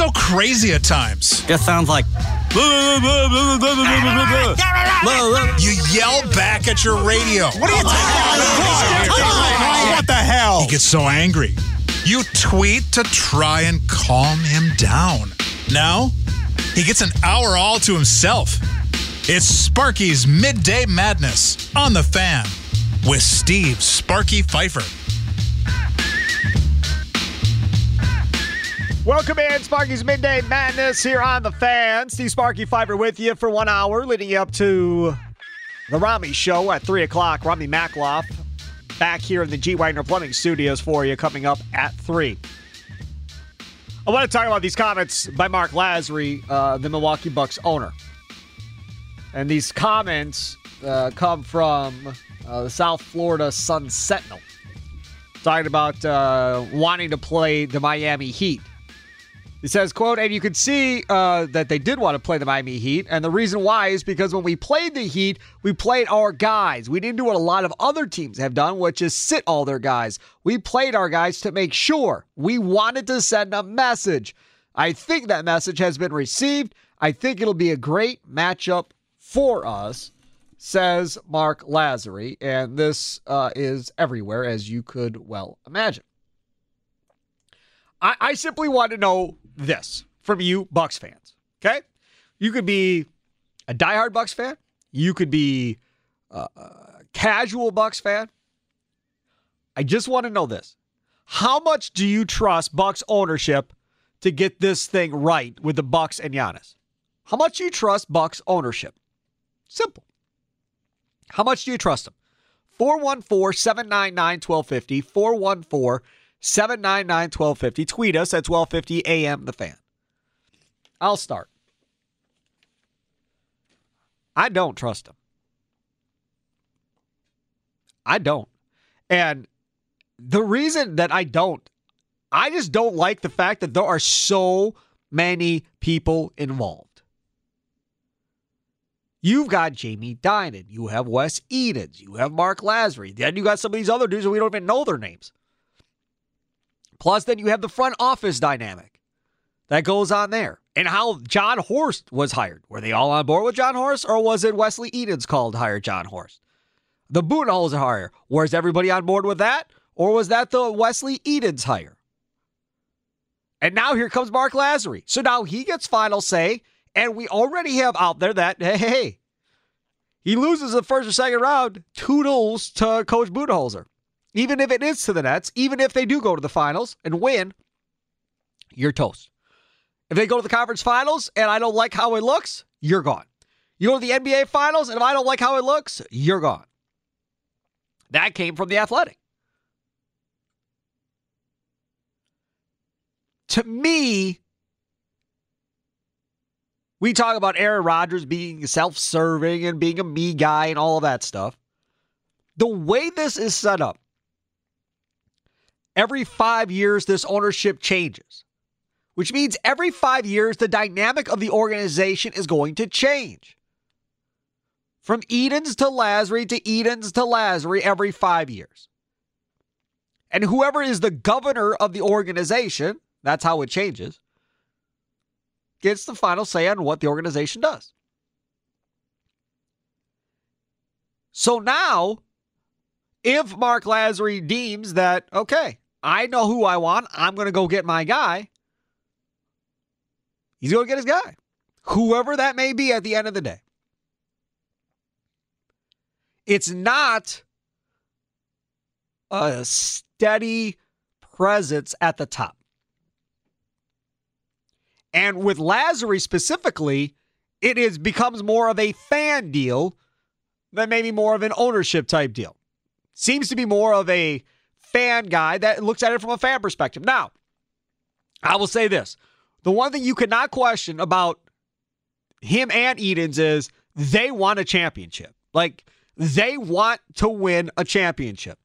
He so crazy at times. Just sounds like. You yell back at your radio. What are you talking about? What the hell? He gets so angry. You tweet to try and calm him down. Now, he gets an hour all to himself. It's Sparky's Midday Madness on the fan with Steve Sparky Pfeiffer. Welcome in, Sparky's Midday Madness here on the fan. Steve Sparky Pfeiffer with you for one hour, leading you up to the Rami Show at 3 o'clock. Rami Makloff back here in the G. Wagner Plumbing Studios for you coming up at 3. I want to talk about these comments by Marc Lasry, uh, the Milwaukee Bucks owner. And these comments uh, come from uh, the South Florida Sun Sentinel, talking about uh, wanting to play the Miami Heat. He says, quote, and you can see uh, that they did want to play the Miami Heat. And the reason why is because when we played the Heat, we played our guys. We didn't do what a lot of other teams have done, which is sit all their guys. We played our guys to make sure we wanted to send a message. I think that message has been received. I think it'll be a great matchup for us, says Marc Lasry. And this uh, is everywhere, as you could well imagine. I, I simply want to know this from you, Bucks fans. Okay, you could be a diehard Bucks fan. You could be a, casual Bucks fan. I just want to know this: How much do you trust Bucks ownership to get this thing right with the Bucks and Giannis? How much do you trust Bucks ownership? Simple. How much do you trust them? 414 799 1250. 414 799 1250. Tweet us at 1250 AM The Fan. I'll start. I don't trust him. I don't. And the reason that I don't, I just don't like the fact that there are so many people involved. You've got Jamie Dinan. You have Wes Edens. You have Marc Lasry. Then you got some of these other dudes that we don't even know their names. Plus, then you have the front office dynamic that goes on there and how Jon Horst was hired. Were they all on board with Jon Horst or was it Wesley Edens called to hire Jon Horst? The Budenholzer hire. Was everybody on board with that? Or was that the Wesley Edens hire? And now here comes Marc Lasry. So now he gets final say, and we already have out there that, hey, hey, he loses the first or second round, toodles to Coach Budenholzer. Even if it is to the Nets, even if they do go to the finals and win, you're toast. If they go to the conference finals and I don't like how it looks, you're gone. You go to the NBA finals and if I don't like how it looks, you're gone. That came from the athletic. To me, we talk about Aaron Rodgers being self serving and being a me guy and all of that stuff. The way this is set up, every five years, this ownership changes, which means every five years, the dynamic of the organization is going to change. From Edens to Lasry to Edens to Lasry every five years. And whoever is the governor of the organization, that's how it changes, gets the final say on what the organization does. So now, if Marc Lasry deems that, okay, I know who I want, I'm going to go get my guy, he's going to get his guy, whoever that may be at the end of the day. It's not a steady presence at the top. And with Lasry specifically, it is becomes more of a fan deal than maybe more of an ownership type deal. Seems to be more of a fan guy that looks at it from a fan perspective. Now, I will say this. The one thing you cannot question about him and Edens is they want a championship. Like they want to win a championship.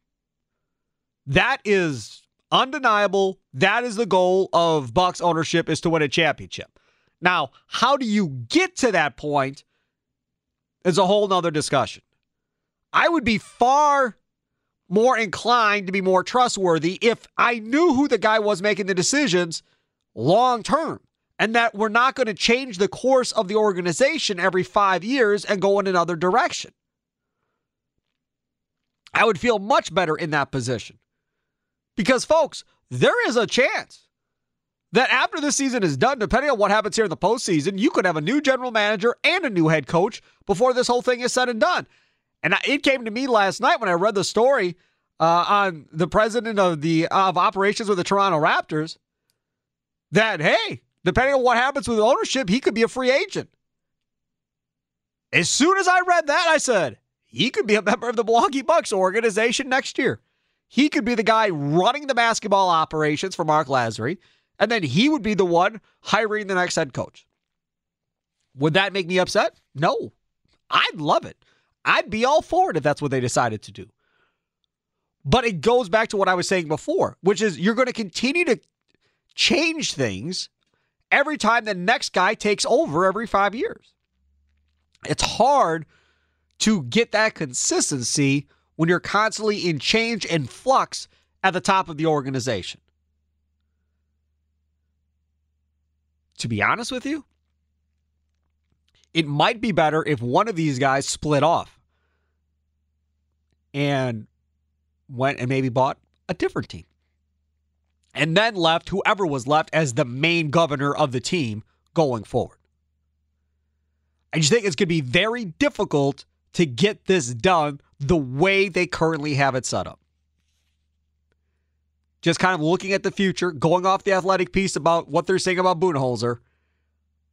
That is undeniable. That is the goal of Bucks ownership is to win a championship. Now, how do you get to that point is a whole nother discussion. I would be far more inclined to be more trustworthy if I knew who the guy was making the decisions long term and that we're not going to change the course of the organization every five years and go in another direction. I would feel much better in that position. Because, folks, there is a chance that after this season is done, depending on what happens here in the postseason, you could have a new general manager and a new head coach before this whole thing is said and done. And it came to me last night when I read the story uh, on the president of the of operations with the Toronto Raptors that hey, depending on what happens with ownership, he could be a free agent. As soon as I read that, I said he could be a member of the Milwaukee Bucks organization next year. He could be the guy running the basketball operations for Marc Lasry, and then he would be the one hiring the next head coach. Would that make me upset? No. I'd love it. I'd be all for it if that's what they decided to do. But it goes back to what I was saying before, which is you're going to continue to change things every time the next guy takes over every five years. It's hard to get that consistency when you're constantly in change and flux at the top of the organization. To be honest with you, it might be better if one of these guys split off and went and maybe bought a different team. And then left whoever was left as the main governor of the team going forward. I just think it's going to be very difficult to get this done the way they currently have it set up. Just kind of looking at the future, going off the athletic piece about what they're saying about Budenholzer.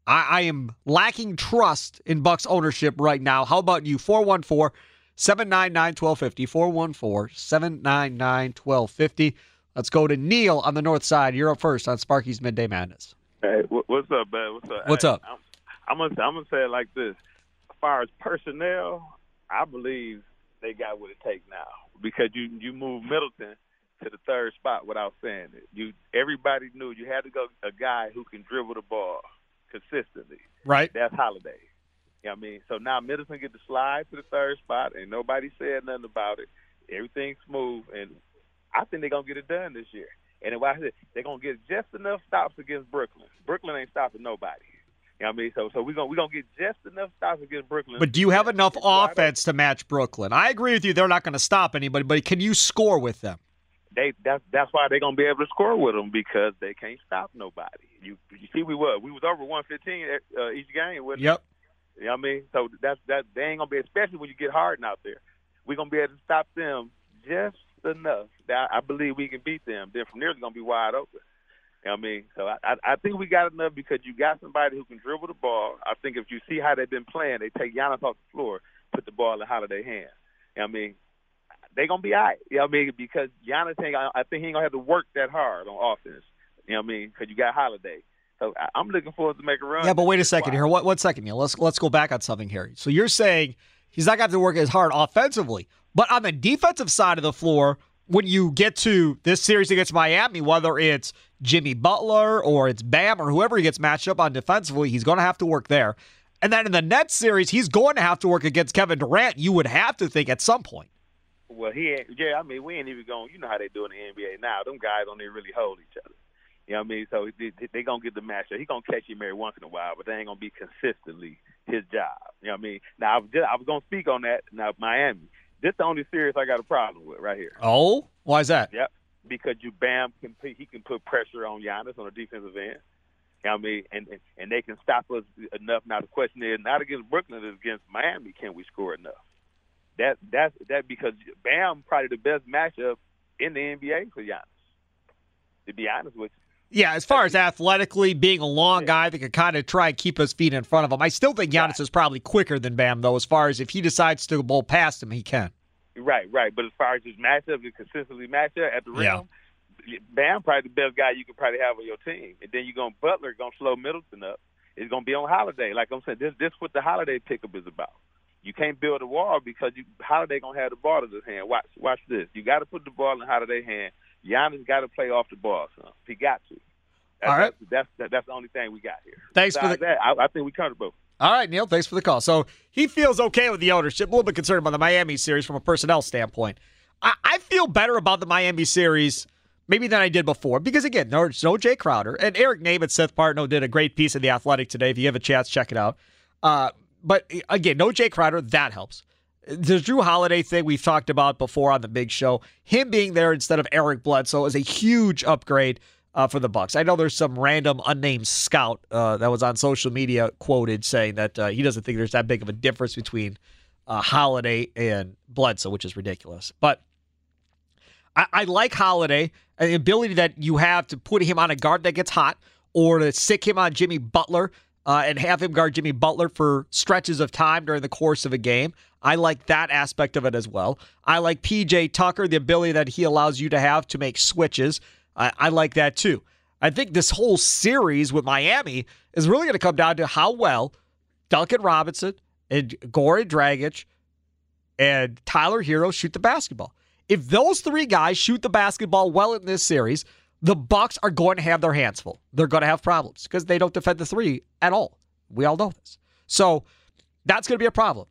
I, I am lacking trust in Bucks ownership right now. How about you? 414 799 1250. 414 799 1250. Let's go to Neil on the north side. You're up first on Sparky's Midday Madness. Hey, what's up, man? What's up? What's hey, up? I'm, I'm gonna I'm gonna say it like this: as far as personnel, I believe they got what it takes now because you you move Middleton to the third spot without saying it. You everybody knew you had to go a guy who can dribble the ball consistently. Right. That's Holiday. You know what I mean? So now Middleton get to slide to the third spot and nobody said nothing about it. Everything's smooth and I think they're gonna get it done this year. And why they're gonna get just enough stops against Brooklyn. Brooklyn ain't stopping nobody. You know what I mean? So so we're gonna we're gonna get just enough stops against Brooklyn. But do you have enough offense to match Brooklyn? I agree with you. They're not going to stop anybody, but can you score with them? They that's that's why they're gonna be able to score with them because they can't stop nobody. You you see we were we was over one fifteen uh, each game. Wasn't Yep. It? You know what I mean? So that's that they ain't gonna be especially when you get Harden out there. We're gonna be able to stop them just enough that I believe we can beat them. Then from there it's gonna be wide open. You know what I mean? So I, I think we got enough because you got somebody who can dribble the ball. I think if you see how they've been playing, they take Giannis off the floor, put the ball in Holiday hands. You know what I mean? They gonna be all right. You know what I mean? Because Giannis ain't. I think he ain't gonna have to work that hard on offense. You know what I mean? Because you got Holiday. So I'm looking forward to make a run. Yeah, but wait a second here. What one second, Neil? Let's let's go back on something here. So you're saying he's not got to work as hard offensively, but on the defensive side of the floor, when you get to this series against Miami, whether it's Jimmy Butler or it's Bam or whoever he gets matched up on defensively, he's going to have to work there. And then in the Nets series, he's going to have to work against Kevin Durant. You would have to think at some point. Well, he. Yeah, I mean, we ain't even going. You know how they do in the NBA now. Them guys don't even really hold each other. You know what I mean? So they, they gonna get the matchup. He gonna catch him every once in a while, but they ain't gonna be consistently his job. You know what I mean? Now I was, just, I was gonna speak on that. Now Miami, this the only series I got a problem with right here. Oh, why is that? Yep, because you Bam can put- he can put pressure on Giannis on the defensive end. You know what I mean? And, and and they can stop us enough. Now the question is not against Brooklyn, it's against Miami. Can we score enough? That that's that because Bam probably the best matchup in the NBA for Giannis. To be honest with you. Yeah, as far as athletically being a long guy that could kind of try and keep his feet in front of him, I still think Giannis is probably quicker than Bam, though. As far as if he decides to bowl past him, he can. Right, right. But as far as his matchup and consistently match up at the rim, Yeah. Bam probably the best guy you could probably have on your team. And then you're going to Butler going to slow Middleton up. It's going to be on Holiday. Like I'm saying, this this what the Holiday pickup is about. You can't build a wall because you Holiday going to have the ball in his hand. Watch watch this. You got to put the ball in Holiday's hand. Giannis got to play off the ball, son. He got to. That's, All right. That's, that's that's the only thing we got here. Thanks for the- that. I, I think we comfortable. All right, Neil, thanks for the call. So he feels okay with the ownership. A little bit concerned about the Miami series from a personnel standpoint. I, I feel better about the Miami series maybe than I did before because, again, there's no Jay Crowder. And Eric Nehm at Seth Partnow did a great piece in The Athletic today. If you have a chance, check it out. Uh, but again, no Jay Crowder, that helps. The Jrue Holiday thing we've talked about before on the big show, him being there instead of Eric Bledsoe is a huge upgrade uh, for the Bucks. I know there's some random unnamed scout uh, that was on social media quoted saying that uh, he doesn't think there's that big of a difference between uh, Holiday and Bledsoe, which is ridiculous. But I, I like Holiday and the ability that you have to put him on a guard that gets hot or to stick him on Jimmy Butler uh, and have him guard Jimmy Butler for stretches of time during the course of a game. I like that aspect of it as well. I like PJ Tucker, the ability that he allows you to have to make switches. I, I like that too. I think this whole series with Miami is really going to come down to how well Duncan Robinson and Goran Dragic and Tyler Herro shoot the basketball. If those three guys shoot the basketball well in this series, the Bucks are going to have their hands full. They're going to have problems because they don't defend the three at all. We all know this. So that's going to be a problem.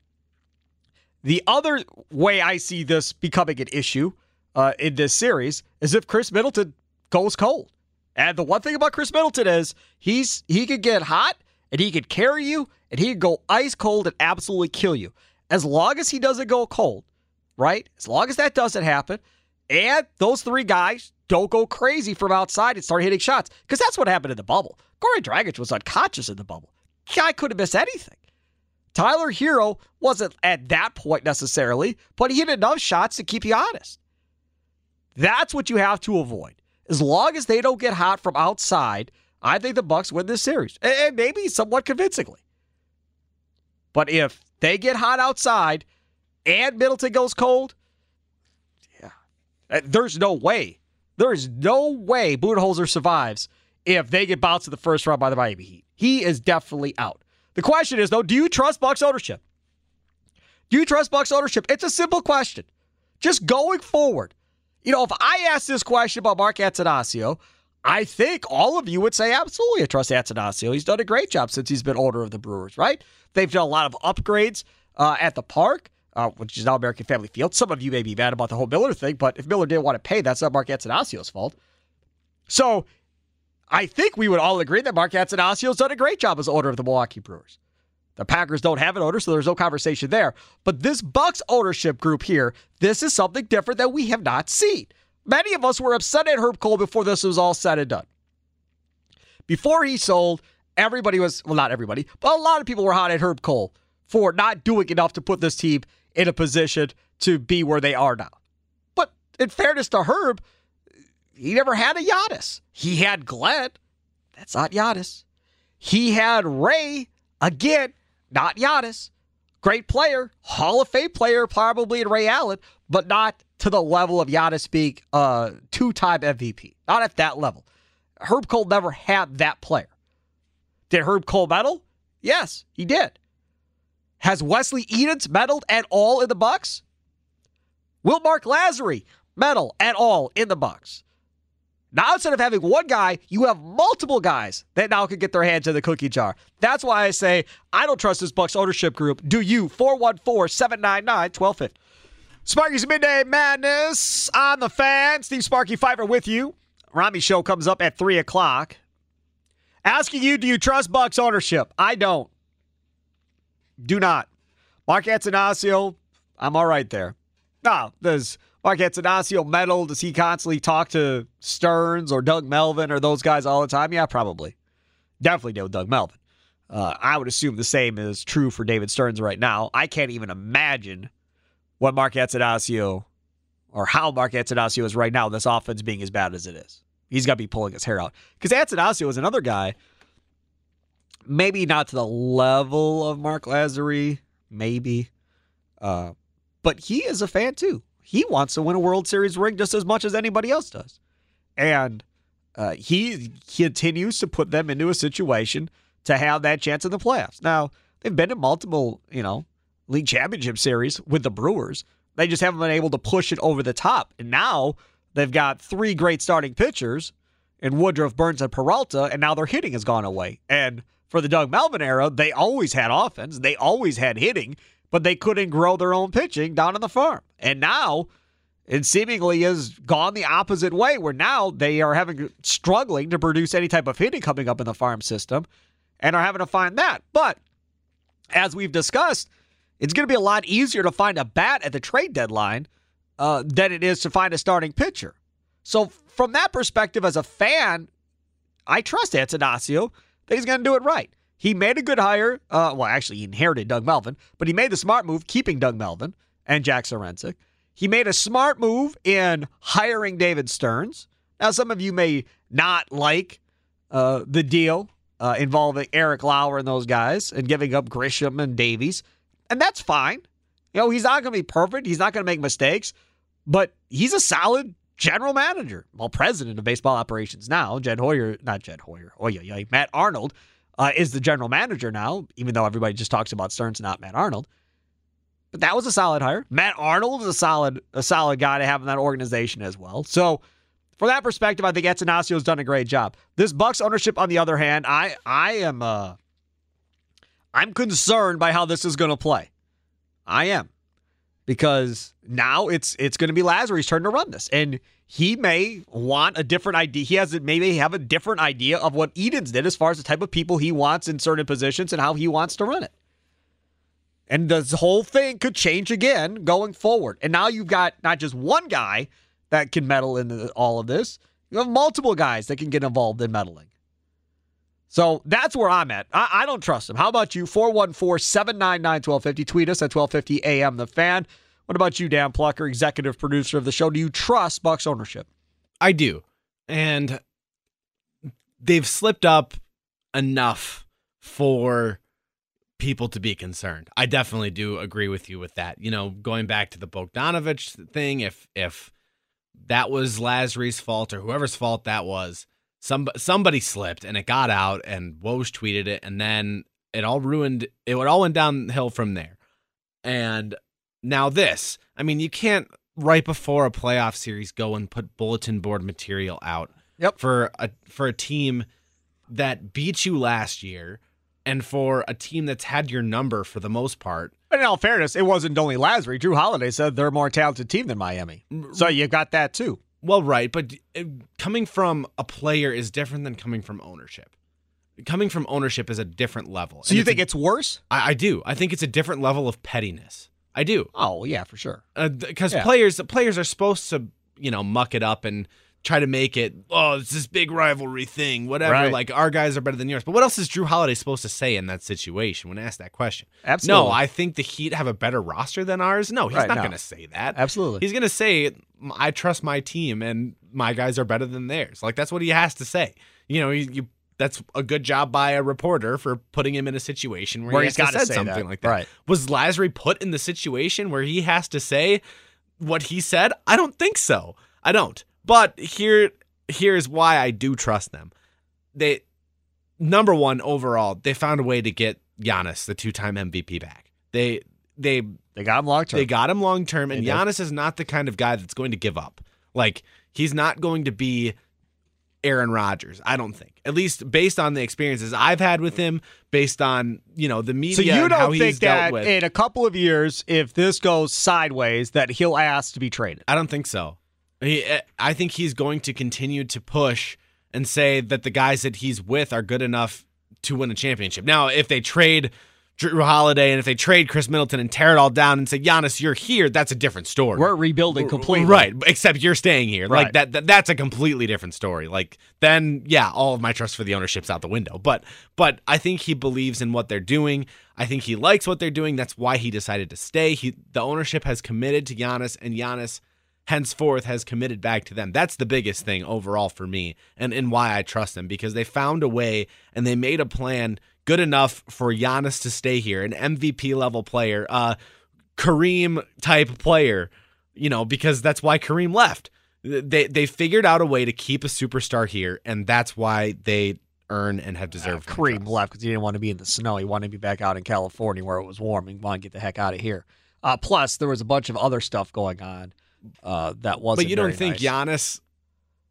The other way I see this becoming an issue uh, in this series is if Khris Middleton goes cold. And the one thing about Khris Middleton is he's he could get hot and he could carry you and he could go ice cold and absolutely kill you. As long as he doesn't go cold, right? As long as that doesn't happen, and those three guys don't go crazy from outside and start hitting shots, because that's what happened in the bubble. Goran Dragic was unconscious in the bubble. Guy couldn't miss anything. Tyler Herro wasn't at that point necessarily, but he hit enough shots to keep you honest. That's what you have to avoid. As long as they don't get hot from outside, I think the Bucks win this series, and maybe somewhat convincingly. But if they get hot outside and Middleton goes cold, yeah, there's no way. There is no way Budenholzer survives if they get bounced in the first round by the Miami Heat. He is definitely out. The question is, though, do you trust Bucks ownership? Do you trust Bucks ownership? It's a simple question. Just going forward, you know, if I ask this question about Mark Attanasio, I think all of you would say absolutely I trust Attanasio. He's done a great job since he's been owner of the Brewers, right? They've done a lot of upgrades uh, at the park, uh, which is now American Family Field. Some of you may be mad about the whole Miller thing, but if Miller didn't want to pay, that's not Mark Attanasio's fault. So I think we would all agree that Mark Attanasio's done a great job as owner of the Milwaukee Brewers. The Packers don't have an owner, so there's no conversation there. But this Bucks ownership group here, this is something different that we have not seen. Many of us were upset at Herb Kohl before this was all said and done. Before he sold, everybody was, well, not everybody, but a lot of people were hot at Herb Kohl for not doing enough to put this team in a position to be where they are now. But in fairness to Herb, he never had a Giannis. He had Glenn. That's not Giannis. He had Ray. Again, not Giannis. Great player, Hall of Fame player, probably in Ray Allen, but not to the level of Giannis being a two-time MVP. Not at that level. Herb Kohl never had that player. Did Herb Kohl meddle? Yes, he did. Has Wesley Edens meddled at all in the Bucks? Will Marc Lasry meddle at all in the Bucks? Now, instead of having one guy, you have multiple guys that now can get their hands in the cookie jar. That's why I say I don't trust this Bucks ownership group. Do you? 414-799-1250. Sparky's Midday Madness on the fan. Steve Sparky Pfeiffer with you. Rami show comes up at 3 o'clock. Asking you, do you trust Bucks ownership? I don't. Do not. Mark Attanasio, I'm all right there. No, does Mark Attanasio meddle? Does he constantly talk to Stearns or Doug Melvin or those guys all the time? Yeah, probably. Definitely know Doug Melvin. Uh, I would assume the same is true for David Stearns right now. I can't even imagine what Mark Attanasio or how Mark Attanasio is right now, this offense being as bad as it is. He's got to be pulling his hair out. Because Attanasio is another guy, maybe not to the level of Marc Lasry, maybe, uh, but he is a fan too. He wants to win a World Series ring just as much as anybody else does. And uh, he continues to put them into a situation to have that chance in the playoffs. Now, they've been in multiple, you know, league championship series with the Brewers. They just haven't been able to push it over the top. And now they've got three great starting pitchers in Woodruff, Burnes, and Peralta, and now their hitting has gone away. And for the Doug Melvin era, they always had offense, they always had hitting, but they couldn't grow their own pitching down on the farm. And now it seemingly has gone the opposite way, where now they are having struggling to produce any type of hitting coming up in the farm system and are having to find that. But as we've discussed, it's going to be a lot easier to find a bat at the trade deadline uh, than it is to find a starting pitcher. So, from that perspective, as a fan, I trust Attanasio that he's going to do it right. He made a good hire. Uh, well, actually, he inherited Doug Melvin, but he made the smart move keeping Doug Melvin and Jack Zduriencik. He made a smart move in hiring David Stearns. Now, some of you may not like uh, the deal uh, involving Eric Lauer and those guys and giving up Grisham and Davies, and that's fine. You know, he's not going to be perfect. He's not going to make mistakes, but he's a solid general manager, well, president of baseball operations now. Jed Hoyer, not Jed Hoyer, oh yeah, yeah, Matt Arnold uh, is the general manager now, even though everybody just talks about Stearns, not Matt Arnold. But that was a solid hire. Matt Arnold is a solid, a solid guy to have in that organization as well. So, from that perspective, I think Attanasio's done a great job. This Bucks ownership, on the other hand, I, I am, uh, I'm concerned by how this is going to play. I am because now it's it's going to be Lasry's turn to run this, and he may want a different idea. He has maybe have a different idea of what Edens did as far as the type of people he wants in certain positions and how he wants to run it. And this whole thing could change again going forward. And now you've got not just one guy that can meddle in all of this. You have multiple guys that can get involved in meddling. So that's where I'm at. I, I don't trust him. How about you? 414 799 1250. Tweet us at 1250 AM The Fan. What about you, Dan Plucker, executive producer of the show? Do you trust Bucks ownership? I do. And they've slipped up enough for people to be concerned. I definitely do agree with you with that. You know, going back to the Bogdanovich thing, if if that was Lasry's fault or whoever's fault that was, some somebody slipped and it got out and Woj tweeted it and then it all ruined it all went downhill from there. And now this, I mean, you can't right before a playoff series go and put bulletin board material out. Yep. For a for a team that beat you last year and for a team that's had your number for the most part. But in all fairness, it wasn't only Lasry. Jrue Holiday said they're a more talented team than Miami. So you got that too. Well, right, but uh, coming from a player is different than coming from ownership. Coming from ownership is a different level. So you think a, it's worse? I, I, do. I think it's a different level of pettiness. I do. Oh yeah, for sure. Because uh, yeah. players, players are supposed to, you know, muck it up and try to make it, oh, it's this big rivalry thing, whatever. Right. Like our guys are better than yours. But what else is Jrue Holiday supposed to say in that situation when asked that question? Absolutely. No, I think the Heat have a better roster than ours. No, he's Right, not no. going to say that. Absolutely. He's going to say, I trust my team and my guys are better than theirs. Like that's what he has to say. You know, you, you that's a good job by a reporter for putting him in a situation where, Where he he's has gotta say something that. like that. Right. Was Lasry put in the situation where he has to say what he said? I don't think so. I don't. But here here's why I do trust them. They number one overall, they found a way to get Giannis, the two-time MVP, back. They they They got him long term. they got him long term, and. Giannis is not the kind of guy that's going to give up. Like he's not going to be Aaron Rodgers. I don't think, at least based on the experiences I've had with him, based on you know the media So you don't think that with. in a couple of years, if this goes sideways, that he'll ask to be traded? I don't think so. He, eh, I think he's going to continue to push and say that the guys that he's with are good enough to win a championship. Now, if they trade Jrue Holiday and if they trade Khris Middleton and tear it all down and say Giannis, you're here, that's a different story. We're rebuilding completely. Right, except you're staying here. Right. Like that, that that's a completely different story. Like then yeah, all of my trust for the ownership's out the window. But but I think he believes in what they're doing. I think he likes what they're doing. That's why he decided to stay. He the ownership has committed to Giannis and Giannis henceforth has committed back to them. That's the biggest thing overall for me and, and why I trust them because they found a way and they made a plan good enough for Giannis to stay here, an MVP level player, uh, Kareem type player, you know, because that's why Kareem left. They they figured out a way to keep a superstar here, and that's why they earn and have deserved. Uh, Kareem left because he didn't want to be in the snow. He wanted to be back out in California where it was warm. He wanted to get the heck out of here. Uh, plus, there was a bunch of other stuff going on uh, that wasn't. But you don't think nice. Giannis,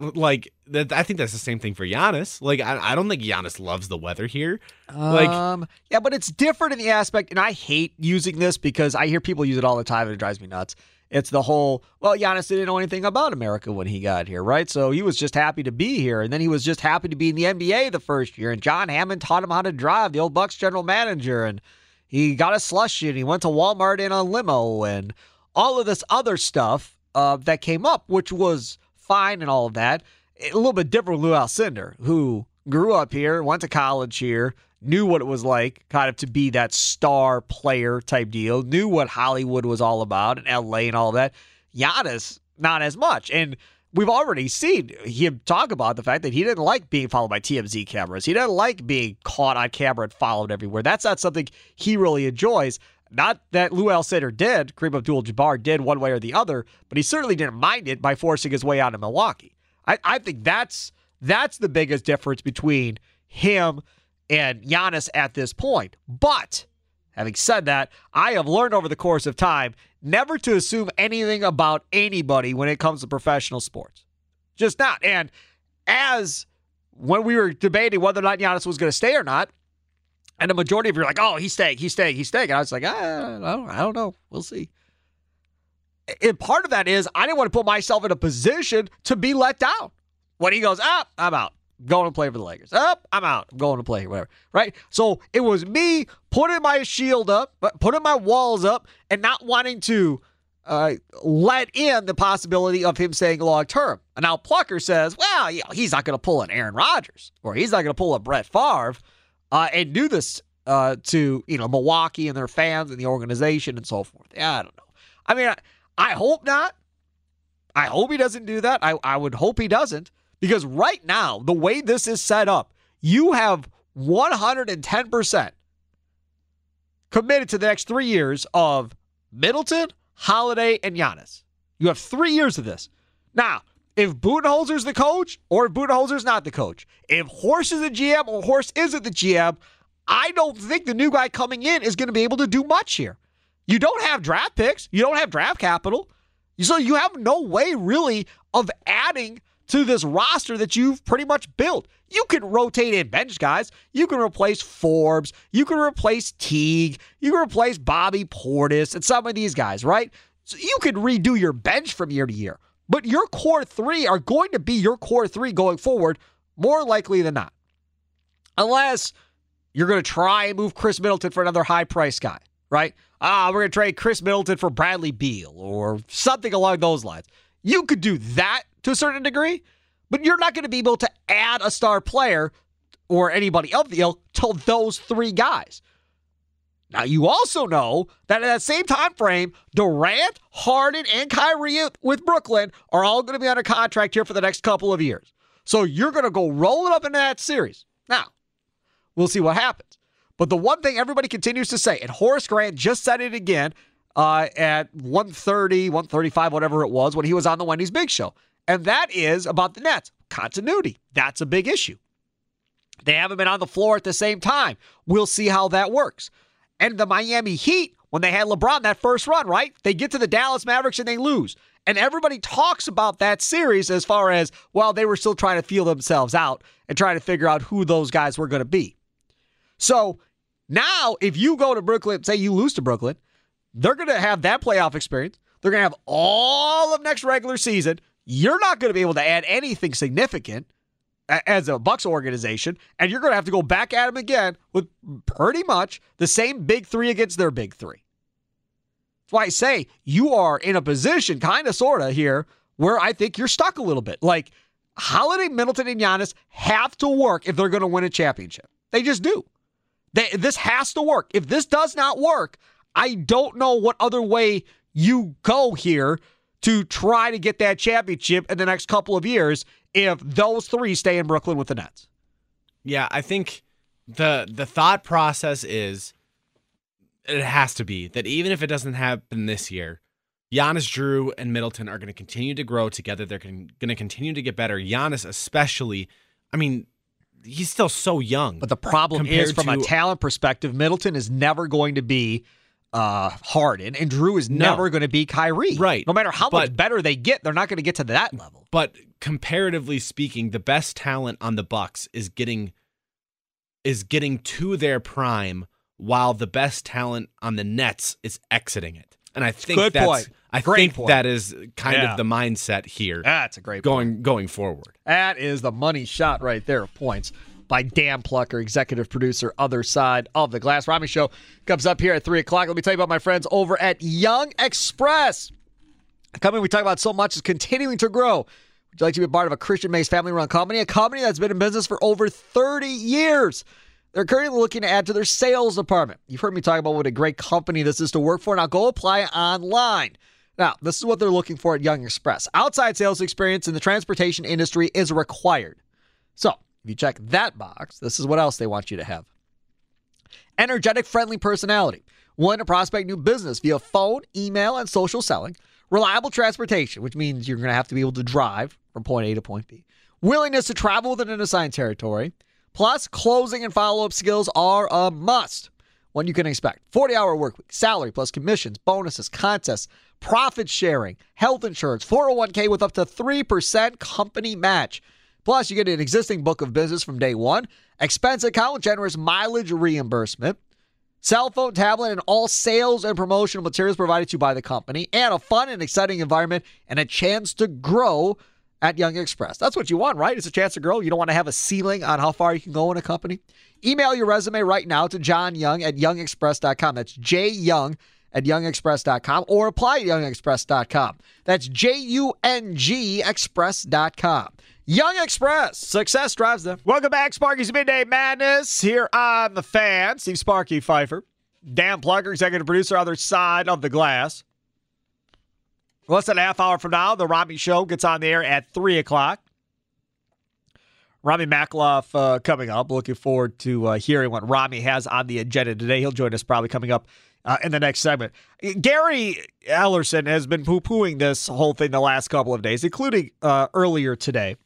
like that? I think that's the same thing for Giannis. Like I, I don't think Giannis loves the weather here. Like Um, yeah, but it's different in the aspect, and I hate using this because I hear people use it all the time and it drives me nuts. It's the whole, well, Giannis didn't know anything about America when he got here, right? So he was just happy to be here. And then he was just happy to be in the NBA the first year. And John Hammond taught him how to drive, the old Bucks general manager. And he got a slush and he went to Walmart in a limo and all of this other stuff uh, that came up, which was fine and all of that. A little bit different with Lou Alcindor, who grew up here, went to college here, knew what it was like kind of to be that star player type deal, knew what Hollywood was all about and LA and all that. Giannis, not as much. And we've already seen him talk about the fact that he didn't like being followed by TMZ cameras. He didn't like being caught on camera and followed everywhere. That's not something he really enjoys. Not that Lou Alcindor did, Kareem Abdul-Jabbar did one way or the other, but he certainly didn't mind it by forcing his way out of Milwaukee. I, I think that's that's the biggest difference between him and Giannis at this point. But having said that, I have learned over the course of time never to assume anything about anybody when it comes to professional sports. Just not. And as when we were debating whether or not Giannis was going to stay or not, and the majority of you are like, "Oh, he's staying, he's staying, he's staying," and I was like, "I don't, I don't know, we'll see." And part of that is I didn't want to put myself in a position to be let down. When he goes, "Up, I'm out," going to play for the Lakers. Up, I'm out. I'm going to play, whatever. Right? So it was me putting my shield up, but putting my walls up, and not wanting to uh, let in the possibility of him staying long term. And now Plucker says, well, you know, he's not going to pull an Aaron Rodgers or he's not going to pull a Brett Favre uh, and do this uh, to you know Milwaukee and their fans and the organization and so forth. Yeah, I don't know. I mean, I, I hope not. I hope he doesn't do that. I, I would hope he doesn't. Because right now, the way this is set up, you have 110% committed to the next three years of Middleton, Holiday, and Giannis. You have three years of this. Now, if Budenholzer's the coach or if Budenholzer's not the coach, if Horst is the GM or Horst isn't the GM, I don't think the new guy coming in is going to be able to do much here. You don't have draft picks, you don't have draft capital. So you have no way really of adding to this roster that you've pretty much built. You can rotate in bench guys. You can replace Forbes. You can replace Teague. You can replace Bobby Portis and some of these guys, right? So you can redo your bench from year to year. But your core three are going to be your core three going forward, more likely than not. Unless you're going to try and move Khris Middleton for another high price guy, right? Ah, we're going to trade Khris Middleton for Bradley Beal or something along those lines. You could do that to a certain degree, but you're not going to be able to add a star player or anybody of the ilk to those three guys. Now you also know that at that same time frame, Durant, Harden, and Kyrie with Brooklyn are all going to be under contract here for the next couple of years. So you're going to go rolling up into that series. Now, we'll see what happens. But the one thing everybody continues to say, and Horace Grant just said it again uh, at 130, 135, whatever it was, when he was on the Wendy's Big Show. And that is about the Nets. Continuity. That's a big issue. They haven't been on the floor at the same time. We'll see how that works. And the Miami Heat, when they had LeBron that first run, right? They get to the Dallas Mavericks and they lose. And everybody talks about that series as far as, well, they were still trying to feel themselves out and trying to figure out who those guys were going to be. So now, if you go to Brooklyn, say you lose to Brooklyn, they're going to have that playoff experience. They're going to have all of next regular season. You're not going to be able to add anything significant as a Bucks organization, and you're going to have to go back at them again with pretty much the same big three against their big three. That's why I say you are in a position, kind of, sort of, here where I think you're stuck a little bit. Like Holiday, Middleton, and Giannis have to work if they're going to win a championship. They just do. They, this has to work. If this does not work, I don't know what other way you go here to try to get that championship in the next couple of years if those three stay in Brooklyn with the Nets. Yeah, I think the the thought process is it has to be that even if it doesn't happen this year, Giannis, Jrue, and Middleton are going to continue to grow together. They're going to continue to get better. Giannis, especially, I mean, he's still so young. But the problem is, from a talent perspective, Middleton is never going to be uh, Harden, and Jrue is No. never going to be Kyrie. Right. No matter how much better they get, they're not going to get to that level. but comparatively speaking, the best talent on the Bucks is getting is getting to their prime while the best talent on the Nets is exiting it. And I think Good that's point. I Great think point. that is kind Yeah. of the mindset here That's a great point. going going forward. That is the money shot right there points by Dan Plucker, executive producer, other side of the glass. Rami Show comes up here at 3 o'clock. Let me tell you about my friends over at Jung Express. A company we talk about so much is continuing to grow. Would you like to be a part of a Christian based family run company? A company that's been in business for over 30 years. They're currently looking to add to their sales department. You've heard me talk about what a great company this is to work for. Now go apply online. Now, this is what they're looking for at Jung Express. Outside sales experience in the transportation industry is required. So, if you check that box, this is what else they want you to have. Energetic, friendly personality, willing to prospect new business via phone, email, and social selling, reliable transportation, which means you're going to have to be able to drive from point A to point B, willingness to travel within an assigned territory, plus closing and follow up skills are a must. What you can expect. 40 hour work week, salary plus commissions, bonuses, contests, profit sharing, health insurance, 401k with up to 3% company match. Plus, you get an existing book of business from day one, expense account generous mileage reimbursement, cell phone, tablet, and all sales and promotional materials provided to you by the company, and a fun and exciting environment and a chance to grow at Jung Express. That's what you want, right? It's a chance to grow. You don't want to have a ceiling on how far you can go in a company. Email your resume right now to John Young at jungexpress.com. That's J Young at jungexpress.com or apply at jungexpress.com. That's J U N G express.com. Jung Express, success drives them. Welcome back, Sparky's Midday Madness here on the fan. Steve Sparky Pfeiffer, Dan Plucker, executive producer, other side of the glass. Less than a half hour from now, the Rami Show gets on the air at 3 o'clock. Rami Makloff uh, coming up. Looking forward to uh, hearing what Rami has on the agenda today. He'll join us probably coming up uh, in the next segment. Gary Ellerson has been poo pooing this whole thing the last couple of days, including uh, earlier today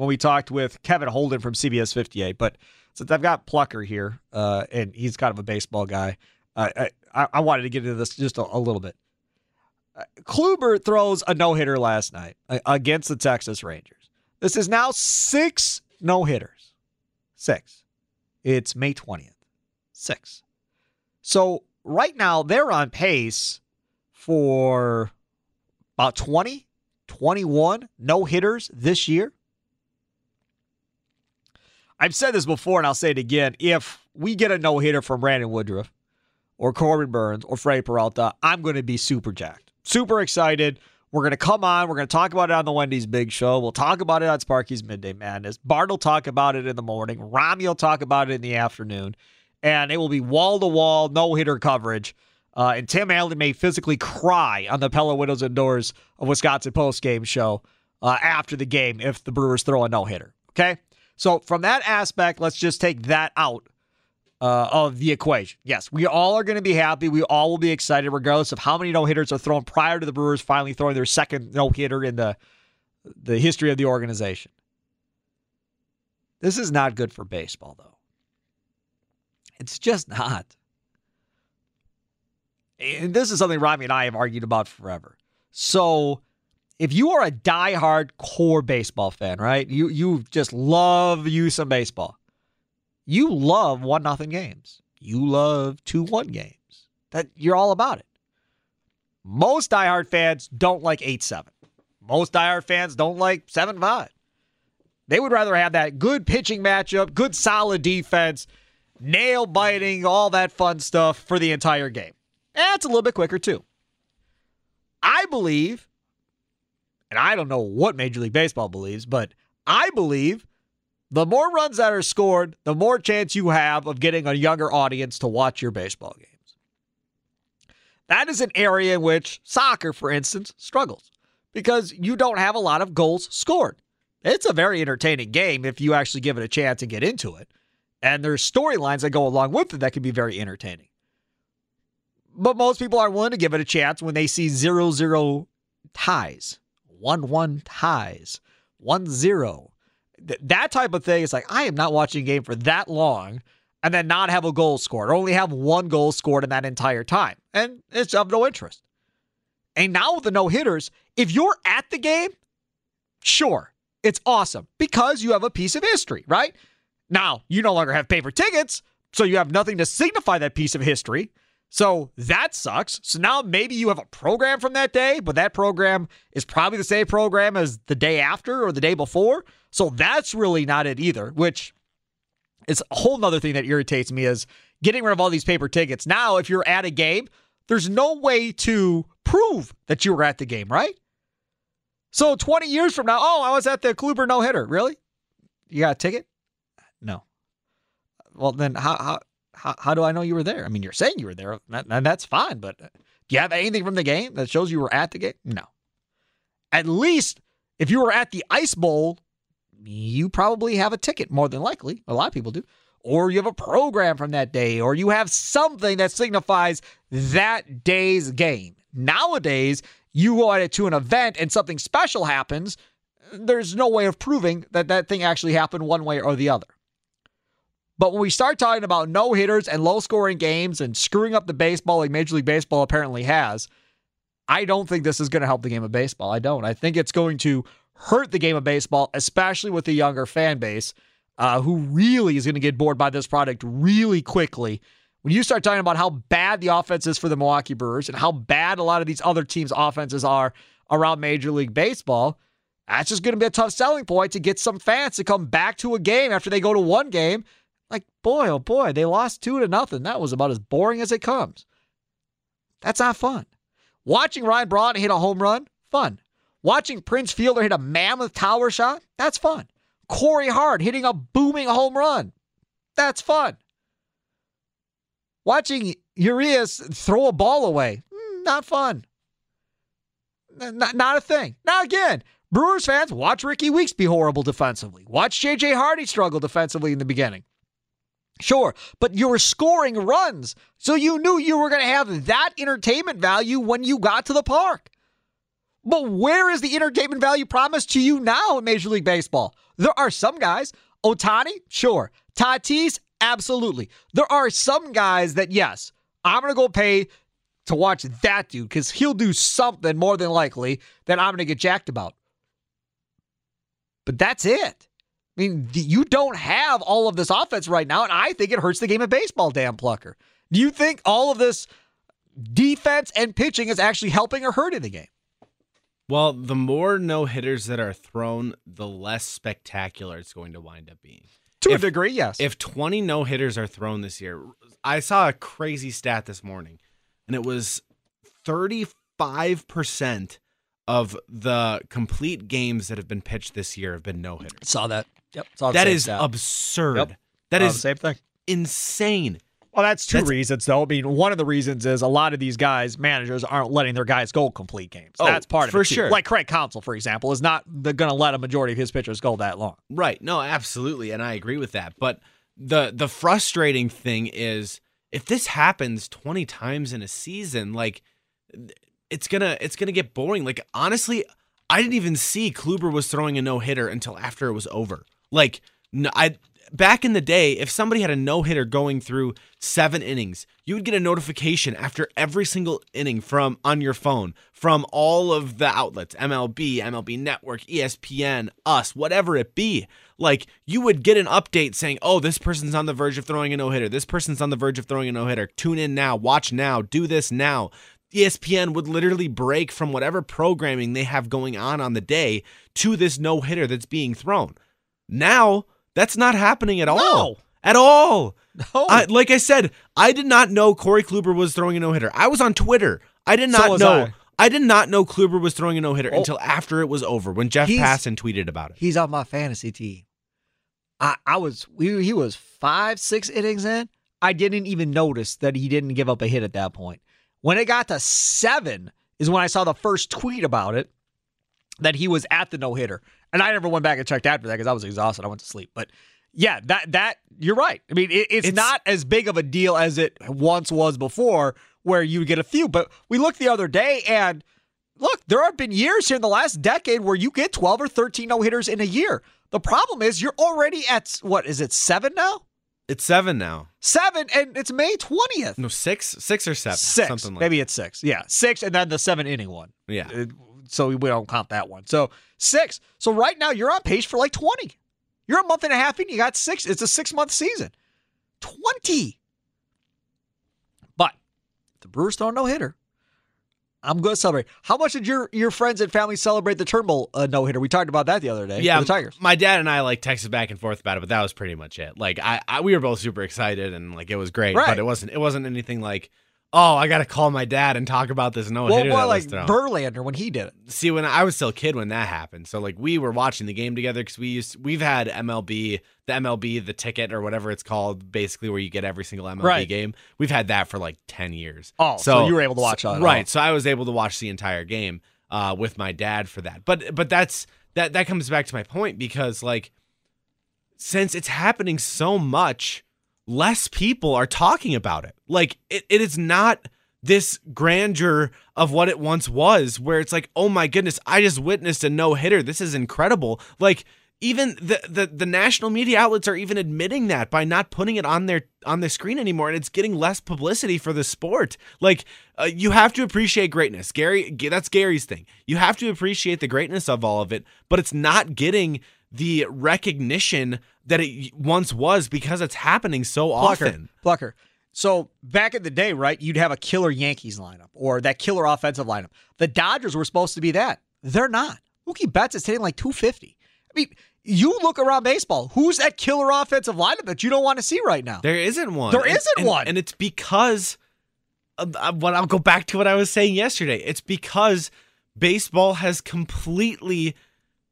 when we talked with Kevin Holden from CBS 58. But since I've got Plucker here, uh, and he's kind of a baseball guy, I, I wanted to get into this just a, a little bit. Uh, Kluber throws a no hitter last night uh, against the Texas Rangers. This is now six no hitters. Six. It's May 20th. Six. So right now they're on pace for about 20, 21 no hitters this year. I've said this before and I'll say it again. If we get a no hitter from Brandon Woodruff or Corbin Burnes or Freddy Peralta, I'm going to be super jacked, super excited. We're going to come on. We're going to talk about it on the Wendy's Big Show. We'll talk about it on Sparky's Midday Madness. Bart will talk about it in the morning. Rami will talk about it in the afternoon. And it will be wall to wall, no hitter coverage. Uh, and Tim Allen may physically cry on the Pella Widows and Doors of Wisconsin post game show uh, after the game if the Brewers throw a no hitter. Okay. So, from that aspect, let's just take that out uh, of the equation. Yes, we all are going to be happy. We all will be excited, regardless of how many no hitters are thrown prior to the Brewers finally throwing their second no hitter in the the history of the organization. This is not good for baseball, though. It's just not. And this is something Rami and I have argued about forever. So, if you are a diehard core baseball fan, right? You you just love you some baseball. You love one nothing games. You love two one games. That you're all about it. Most diehard fans don't like eight seven. Most diehard fans don't like seven five. They would rather have that good pitching matchup, good solid defense, nail biting, all that fun stuff for the entire game. And it's a little bit quicker too. I believe, and I don't know what Major League Baseball believes, but I believe the more runs that are scored, the more chance you have of getting a younger audience to watch your baseball games. That is an area in which soccer, for instance, struggles because you don't have a lot of goals scored. It's a very entertaining game if you actually give it a chance and get into it. And there's storylines that go along with it that can be very entertaining. But most people aren't willing to give it a chance when they see 0 0 ties, 1 1 ties, 1 0. That type of thing is like, I am not watching a game for that long and then not have a goal scored or only have one goal scored in that entire time. And it's of no interest. And now with the no hitters, if you're at the game, sure, it's awesome because you have a piece of history, right? Now, you no longer have paper tickets, so you have nothing to signify that piece of history. So that sucks. So now maybe you have a program from that day, but that program is probably the same program as the day after or the day before. So that's really not it either, which is a whole nother thing that irritates me is getting rid of all these paper tickets. Now, if you're at a game, there's no way to prove that you were at the game, right? So 20 years from now, oh, I was at the Kluber no hitter. Really? You got a ticket? No. Well, then how, how how, how do I know you were there? I mean, you're saying you were there, and that's fine, but uh, do you have anything from the game that shows you were at the game? No. At least if you were at the Ice Bowl, you probably have a ticket, more than likely. A lot of people do. Or you have a program from that day, or you have something that signifies that day's game. Nowadays, you go to an event and something special happens, there's no way of proving that that thing actually happened one way or the other. But when we start talking about no hitters and low scoring games and screwing up the baseball like Major League Baseball apparently has, I don't think this is going to help the game of baseball. I don't. I think it's going to hurt the game of baseball, especially with the younger fan base uh, who really is going to get bored by this product really quickly. When you start talking about how bad the offense is for the Milwaukee Brewers and how bad a lot of these other teams' offenses are around Major League Baseball, that's just going to be a tough selling point to get some fans to come back to a game after they go to one game. Like, boy, oh boy, they lost two to nothing. That was about as boring as it comes. That's not fun. Watching Ryan Braun hit a home run, fun. Watching Prince Fielder hit a mammoth tower shot, that's fun. Corey Hart hitting a booming home run, that's fun. Watching Urias throw a ball away, hmm, not fun. Not, not a thing. Now, again, Brewers fans, watch Rickie Weeks be horrible defensively. Watch JJ Hardy struggle defensively in the beginning. Sure, but you were scoring runs, so you knew you were going to have that entertainment value when you got to the park. But where is the entertainment value promised to you now in Major League Baseball? There are some guys, Ohtani, sure. Tatis, absolutely. There are some guys that, yes, I'm going to go pay to watch that dude because he'll do something more than likely that I'm going to get jacked about. But that's it. I mean, you don't have all of this offense right now, and I think it hurts the game of baseball, Dan Plucker. Do you think all of this defense and pitching is actually helping or hurting the game? Well, the more no hitters that are thrown, the less spectacular it's going to wind up being. To if, a degree, yes. If 20 no hitters are thrown this year, I saw a crazy stat this morning, and it was 35% of the complete games that have been pitched this year have been no hitters. Saw that. Yep. Saw that is stat. absurd. Yep. That is same thing. Insane. Well, that's two that's, reasons, though. I mean, one of the reasons is a lot of these guys, managers, aren't letting their guys go complete games. Oh, that's part of for it. For sure. Like Craig Counsell, for example, is not going to let a majority of his pitchers go that long. Right. No, absolutely. And I agree with that. But the the frustrating thing is if this happens 20 times in a season, like it's gonna it's gonna get boring. Like honestly, I didn't even see Kluber was throwing a no hitter until after it was over. Like I back in the day, if somebody had a no hitter going through seven innings, you would get a notification after every single inning from on your phone from all of the outlets MLB, MLB Network, ESPN, us, whatever it be. Like you would get an update saying, oh, this person's on the verge of throwing a no hitter. This person's on the verge of throwing a no hitter. Tune in now, watch now, do this now. ESPN would literally break from whatever programming they have going on on the day to this no hitter that's being thrown. Now, that's not happening at all. No. At all. No. I, like I said, I did not know Corey Kluber was throwing a no hitter. I was on Twitter. I did not so know. I. I. did not know Kluber was throwing a no hitter oh. until after it was over when Jeff he's, Passan tweeted about it. He's on my fantasy team. I, I was we, he was five six innings in. I didn't even notice that he didn't give up a hit at that point. When it got to seven is when I saw the first tweet about it. that he was at the no hitter. And I never went back and checked after that because I was exhausted. I went to sleep. But yeah, that that you're right. I mean, it, it's, It's- not as big of a deal as it once was before, where you get a few. But we looked the other day, and look, there have been years here in the last decade where you get 12 or 13 no hitters in a year. The problem is you're already at what is it seven now? It's seven now. Seven, and it's May 20th. No, six, six or seven, Six, something like. maybe it's six. Yeah, six, and then the seven inning one. Yeah, So we don't count that one. So six. So right now you're on pace for like 20. You're a month and a half in, you got six. It's a six month season. 20. But if the Brewers throw a no hitter. I'm going to celebrate. How much did your your friends and family celebrate the Turnbull uh, no hitter? We talked about that the other day. yeah. the Tigers. My dad and I like texted back and forth about it, but that was pretty much it. Like I, I we were both super excited and like it was great, Right. but it wasn't. It wasn't anything like, oh, I got to call my dad and talk about this no Well, hitter more that like. Verlander when he did it. see when I was still a kid when that happened. So like we were watching the game together because we used we've had MLB the MLB the ticket or whatever it's called, basically where you get every single MLB Right. game. We've had that for like ten years. Oh, so you were able to watch so, it all. right? So I was able to watch the entire game uh, with my dad for that. But but that's that that comes back to my point because like since it's happening so much, less people are talking about it. Like it, it is not this grandeur of what it once was, where it's like, oh my goodness, I just witnessed a no hitter. This is incredible. Like even the, the the national media outlets are even admitting that by not putting it on their on the screen anymore, and it's getting less publicity for the sport. Like uh, you have to appreciate greatness, Gary. That's Gary's thing. You have to appreciate the greatness of all of it, but it's not getting the recognition that it once was because it's happening so Plucker, often. Plucker. So back in the day, right, you'd have a killer Yankees lineup or that killer offensive lineup. The Dodgers were supposed to be that. They're not. Mookie Betts is hitting like 250. I mean, you look around baseball. Who's that killer offensive lineup that you don't want to see right now? There isn't one. There isn't and- one. and it's because of uh, what I'll go back to what I was saying yesterday. It's because baseball has completely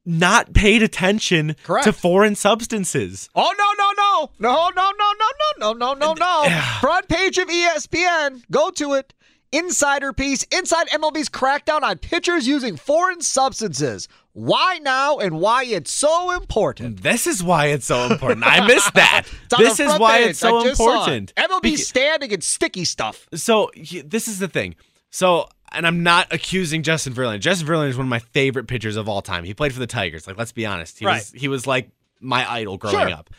not paid attention Correct. to foreign substances. Oh no no no no no no no no no no no no! Front page of ESPN. Go to it. Insider piece. Inside MLB's crackdown on pitchers using foreign substances. Why now and why it's so important. This is why it's so important. I missed that. This is why page. it's so it. important. MLB Beca- standing and sticky stuff. so this is the thing. So, and I'm not accusing Justin Verlander. Justin Verlander is one of my favorite pitchers of all time. He played for the Tigers. Like, let's be honest. He was he was like my idol growing Sure. up.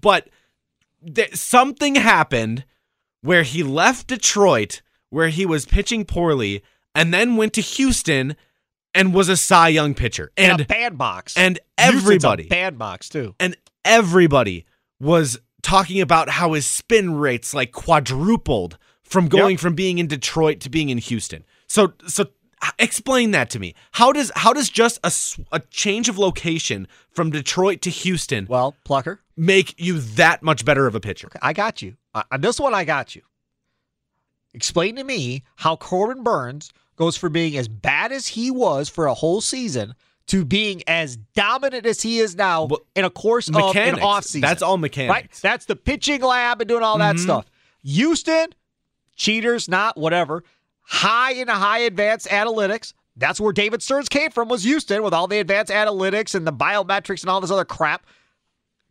But there, something happened where he left Detroit, where he was pitching poorly, and then went to Houston and was a Cy Young pitcher. And, And a bandbox. and everybody a everybody bandbox too. and everybody was talking about how his spin rates like quadrupled from going Yep. from being in Detroit to being in Houston. So so explain that to me. How does how does just a, a change of location from Detroit to Houston Well, Plucker, make you that much better of a pitcher? I got you. Uh, On this one, I got you. Explain to me how Corbin Burnes goes from being as bad as he was for a whole season to being as dominant as he is now Well, in a course of Mechanics. an offseason. That's all mechanics. That's the pitching lab and doing all that Mhm. stuff. Houston, cheaters, not whatever. High in high advanced analytics. That's where David Stearns came from, was Houston, with all the advanced analytics and the biometrics and all this other crap.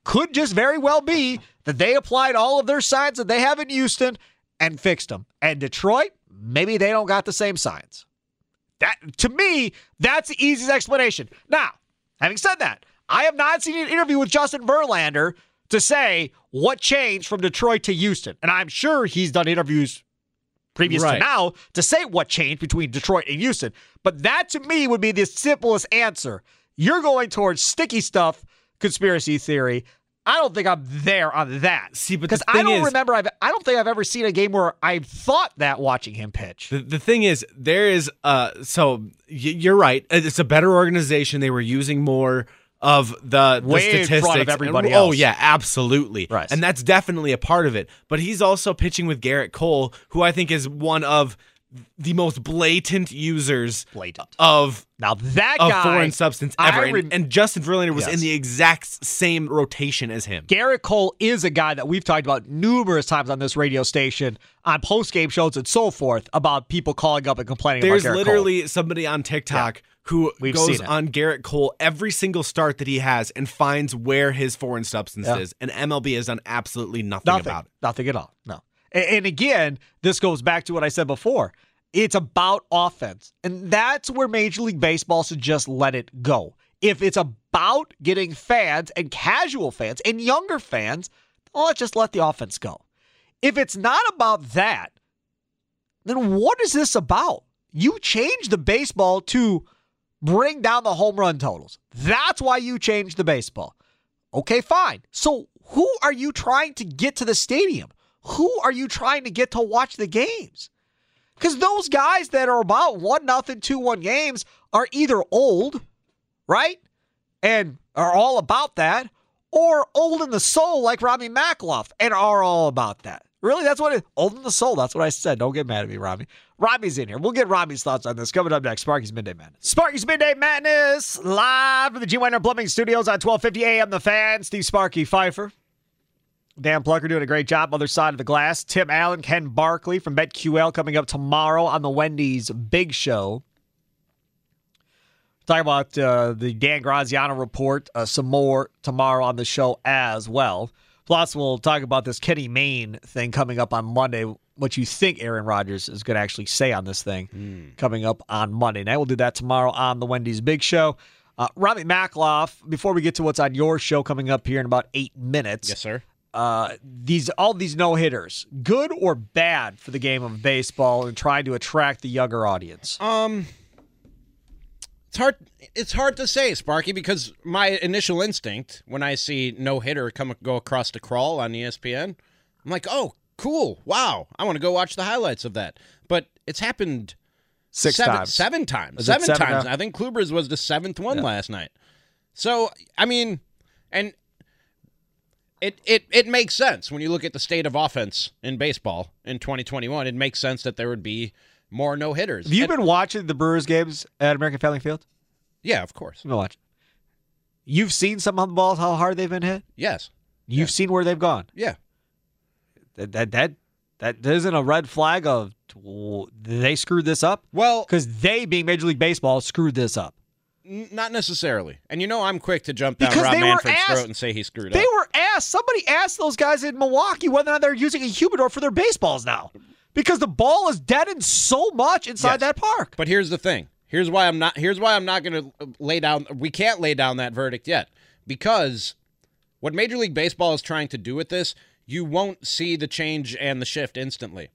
Could just very well be that they applied all of their signs that they have in Houston and fixed them. And Detroit, maybe they don't got the same signs. That to me, that's the easiest explanation. Now, having said that, I have not seen an interview with Justin Verlander to say what changed from Detroit to Houston. And I'm sure he's done interviews previous to now to say what changed between Detroit and Houston. But that to me would be the simplest answer. You're going towards sticky stuff, conspiracy theory. I don't think I'm there on that. See, because I don't is- remember. I've, I don't think I've ever seen a game where I've thought that watching him pitch. The, the thing is, there is uh so y- you're right. It's a better organization. They were using more of the, the front of statistics. everybody And- Oh yeah, absolutely. Right. And that's definitely a part of it. But he's also pitching with Gerrit Cole, who I think is one of the most blatant users Blatant. of Now that of guy, foreign substance ever. And- rem- and, Justin Verlander was Yes. in the exact same rotation as him. Gerrit Cole is a guy that we've talked about numerous times on this radio station, on post game shows and so forth, about people calling up and complaining There's literally somebody on TikTok who We've goes on Gerrit Cole every single start that he has and finds where his foreign substance Yeah. is. And MLB has done absolutely nothing, Nothing. about it. Nothing at all. No. And, and again, this goes back to what I said before. It's about offense. And that's where Major League Baseball should just let it go. If it's about getting fans and casual fans and younger fans, well, let's just let the offense go. If it's not about that, then what is this about? You change the baseball to bring down the home run totals. That's why you changed the baseball. Okay, fine. So who are you trying to get to the stadium? Who are you trying to get to watch the games? Because those guys that are about one nothing, two one games are either old, right, and are all about that, or old in the soul like Robbie Makloff and are all about that. Really, that's what it old in the soul. That's what I said. Don't get mad at me, Robbie. Robbie's in here. We'll get Robbie's thoughts on this coming up next. Sparky's Midday Madness. Sparky's Midday Madness live from the G Winer Plumbing Studios on 1250 AM. The Fan. Steve Sparky Fifer. Dan Plucker doing a great job other side of the glass. Tim Allen, Ken Barkley from BetQL coming up tomorrow on the Wendy's Big Show. Talk about uh, the Dan Graziano report, uh, some more tomorrow on the show as well. Plus, we'll talk about this Kenny Mayne thing coming up on Monday. What you think Aaron Rodgers is going to actually say on this thing coming up on Monday night. We'll do that tomorrow on the Wendy's Big Show. Uh, Robbie Makloff, before we get to what's on your show coming up here in about eight minutes, Yes, sir. uh, these all these no hitters, good or bad for the game of baseball and trying to attract the younger audience? Um, it's hard. It's hard to say, Sparky, because my initial instinct when I see no hitter come go across the crawl on ESPN, I'm like, oh, cool, wow, I want to go watch the highlights of that. But it's happened Six seven, times. seven times, Is seven, seven times. now? I think Kluber's was the seventh one last night. So I mean, and it it it makes sense when you look at the state of offense in baseball in 2021. It makes sense that there would be more no hitters. Have you been watching the Brewers games at American Family Field? Yeah, of course. I've been watching. You've seen some of the balls how hard they've been hit. Yes. You've seen where they've gone. Yeah. That that that that isn't a red flag of they screwed this up Well, because they, being Major League Baseball, screwed this up. n- not necessarily. And you know, I'm quick to jump down Because Rob Manfred's asked- throat and say he screwed They up. They were asked. Somebody asked those guys in Milwaukee whether or not they're using a humidor for their baseballs now, because the ball is deadened so much inside Yes. that park. But here's the thing. Here's why I'm not. Here's why I'm not going to uh, lay down. We can't lay down that verdict yet because what Major League Baseball is trying to do with this, you won't see the change and the shift instantly.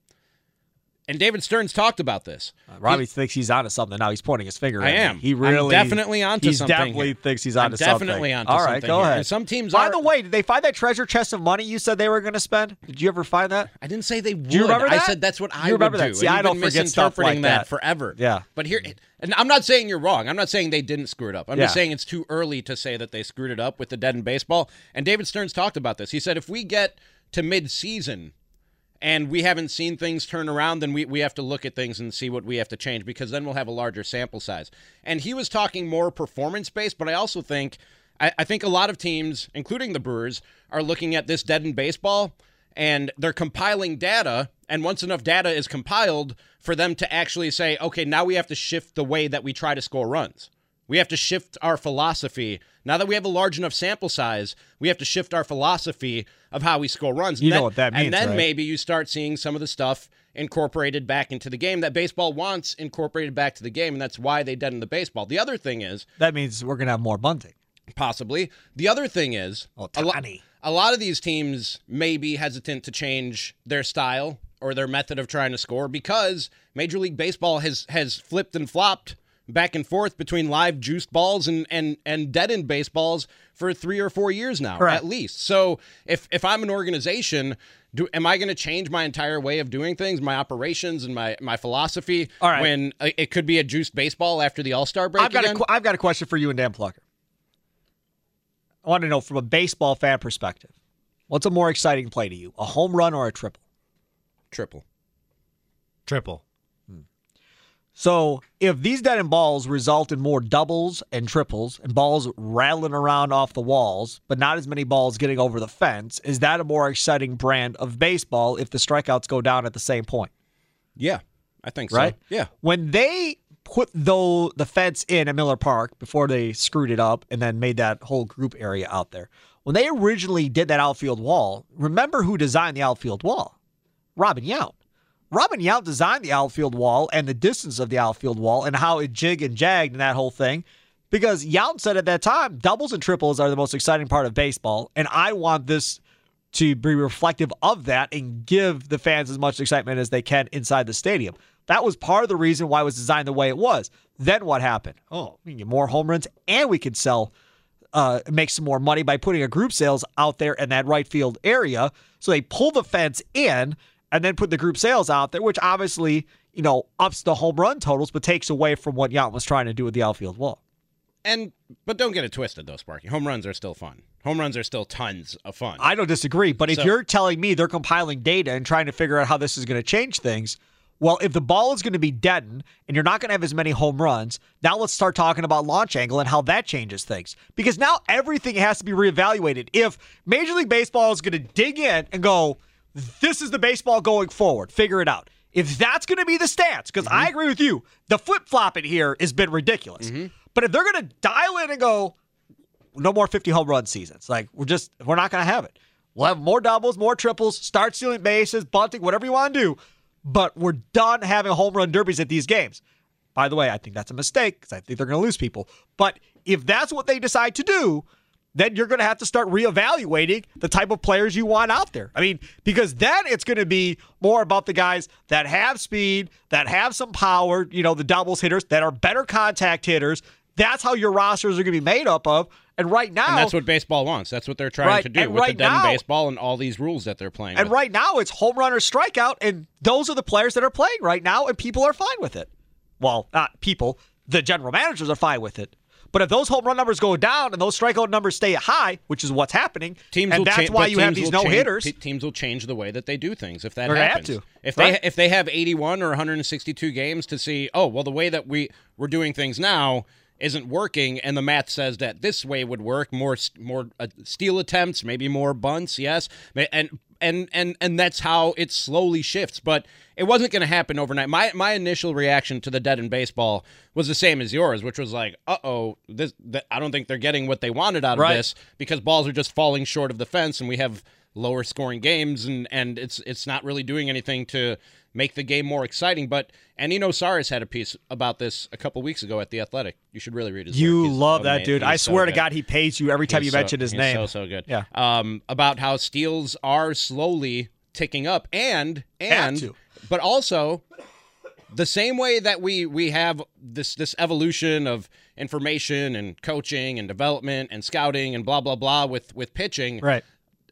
And David Stearns talked about this. Uh, Robbie thinks he's onto something now. He's pointing his finger. I at me. am. He I'm really definitely onto he something definitely here. thinks he's I'm onto something. definitely onto All right, something go ahead. And some teams By are- the way, did they find that treasure chest of money you said they were going to spend? Did you ever find that? I didn't say they would. you remember I said that's what You I remember would that? do. See, and I don't been forget stuff misinterpreting like that that. forever. Yeah. But here, and I'm not saying you're wrong. I'm not saying they didn't screw it up. I'm just saying it's too early to say that they screwed it up with the dead in baseball. And David Stearns talked about this. He said if we get to mid-season and we haven't seen things turn around, then we, we have to look at things and see what we have to change because then we'll have a larger sample size. And he was talking more performance based, but I also think I, I think a lot of teams, including the Brewers, are looking at this dead in baseball and they're compiling data. And once enough data is compiled for them to actually say, okay, now we have to shift the way that we try to score runs. We have to shift our philosophy. Now that we have a large enough sample size, we have to shift our philosophy of how we score runs. You And know then- what that means, And then right? maybe you start seeing some of the stuff incorporated back into the game that baseball wants incorporated back to the game, and that's why they deadened the baseball. The other thing is, That means we're going to have more bunting. possibly, the other thing is, Oh, a, lo- a lot of these teams may be hesitant to change their style or their method of trying to score because Major League Baseball has has flipped and flopped back and forth between live juiced balls and and and deadened baseballs for three or four years now Correct. at least. So if if I'm an organization, do am I going to change my entire way of doing things, my operations and my my philosophy All right. when it could be a juiced baseball after the All Star break? I've got, again? qu- I've got a question for you and Dan Plucker. I want to know from a baseball fan perspective what's a more exciting play to you, a home run or a triple? triple. Triple. So if these dead end balls result in more doubles and triples and balls rattling around off the walls, but not as many balls getting over the fence, is that a more exciting brand of baseball if the strikeouts go down at the same point? Yeah, I think Right? so. Yeah. When they put though the fence in at Miller Park before they screwed it up and then made that whole group area out there. When they originally did that outfield wall, remember who designed the outfield wall? Robin Yount. Robin Yount designed the outfield wall and the distance of the outfield wall and how it jig and jagged and that whole thing. Because Yount said at that time, doubles and triples are the most exciting part of baseball, and I want this to be reflective of that and give the fans as much excitement as they can inside the stadium. That was part of the reason why it was designed the way it was. Then what happened? Oh, we can get more home runs and we can sell, uh, make some more money by putting a group sales out there in that right field area. So they pull the fence in and then put the group sales out there, which obviously, you know, ups the home run totals, but takes away from what Yount was trying to do with the outfield wall. And but don't get it twisted though, Sparky. Home runs are still fun. Home runs are still tons of fun. I don't disagree, but if you're telling me they're compiling data and trying to figure out how this is going to change things, well, if the ball is going to be deadened and you're not going to have as many home runs, now let's start talking about launch angle and how that changes things. Because now everything has to be reevaluated. If Major League Baseball is going to dig in and go, this is the baseball going forward, figure it out. If that's going to be the stance, because I mm-hmm. agree with you, the flip flopping here has been ridiculous. Mm-hmm. But if they're going to dial in and go, no more 50 home run seasons. Like we're just we're not going to have it. We'll have more doubles, more triples, start stealing bases, bunting, whatever you want to do. But we're done having home run derbies at these games. By the way, I think that's a mistake because I think they're going to lose people. But if that's what they decide to do, then you're going to have to start reevaluating the type of players you want out there. I mean, because then it's going to be more about the guys that have speed, that have some power, you know, the doubles hitters that are better contact hitters. That's how your rosters are going to be made up of. And right now, and that's what baseball wants. That's what they're trying Right, to do with right the now- baseball and all these rules that they're playing. And with. right now, it's home run or strikeout, and those are the players that are playing right now, and people are fine with it. Well, not people, the general managers are fine with it. But if those home run numbers go down and those strikeout numbers stay high, which is what's happening, Teams and will that's change, why you have these no change- hitters. te- Teams will change the way that they do things if that They're have happens. to, If right. they if they have 81 or 162 games to see, oh well, the way that we we're doing things now isn't working, and the math says that this way would work. More more uh, steal attempts, maybe more bunts, yes, and and and and that's how it slowly shifts. But it wasn't going to happen overnight. My my initial reaction to the dead in baseball was the same as yours, which was like, uh oh, this th- I don't think they're getting what they wanted out of Right. this because balls are just falling short of the fence, and we have lower scoring games, and and it's it's not really doing anything to make the game more exciting. But and Eno Sarris had a piece about this a couple weeks ago at the Athletic. You should really read his. you. Love that dude. I He's so swear to good. God, he pays you every time He's you so- mention his name. So so good. Yeah. Um, about how steals are slowly ticking up, and and but also the same way that we we have this this evolution of information and coaching and development and scouting and blah blah blah with with pitching Right.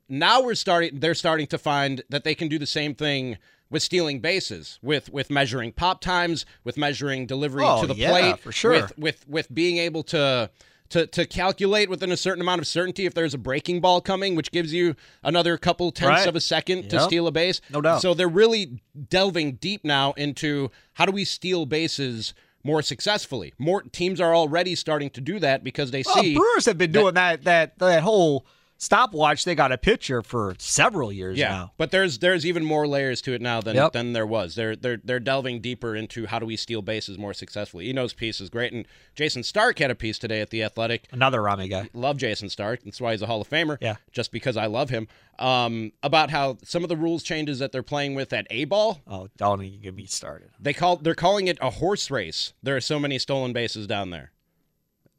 now we're starting they're starting to find that they can do the same thing with stealing bases with with measuring pop times with measuring delivery Oh, to the yeah, plate for sure. with with with being able to to, to calculate within a certain amount of certainty if there's a breaking ball coming, which gives you another couple tenths Right. of a second to steal a base. No doubt. So they're really delving deep now into how do we steal bases more successfully. More teams are already starting to do that because they Well, see Brewers have been doing that that that whole stopwatch. They got a pitcher for several years Yeah, now. but there's there's even more layers to it now than Yep. than there was. They're they're they're delving deeper into how do we steal bases more successfully. Eno's piece is great, and Jayson Stark had a piece today at the Athletic. Another Rami guy. Love Jayson Stark. That's why he's a Hall of Famer. Yeah. just because I love him. Um, about how some of the rules changes that they're playing with at A ball. Oh, don't even get me started. They call they're calling it a horse race. There are so many stolen bases down there.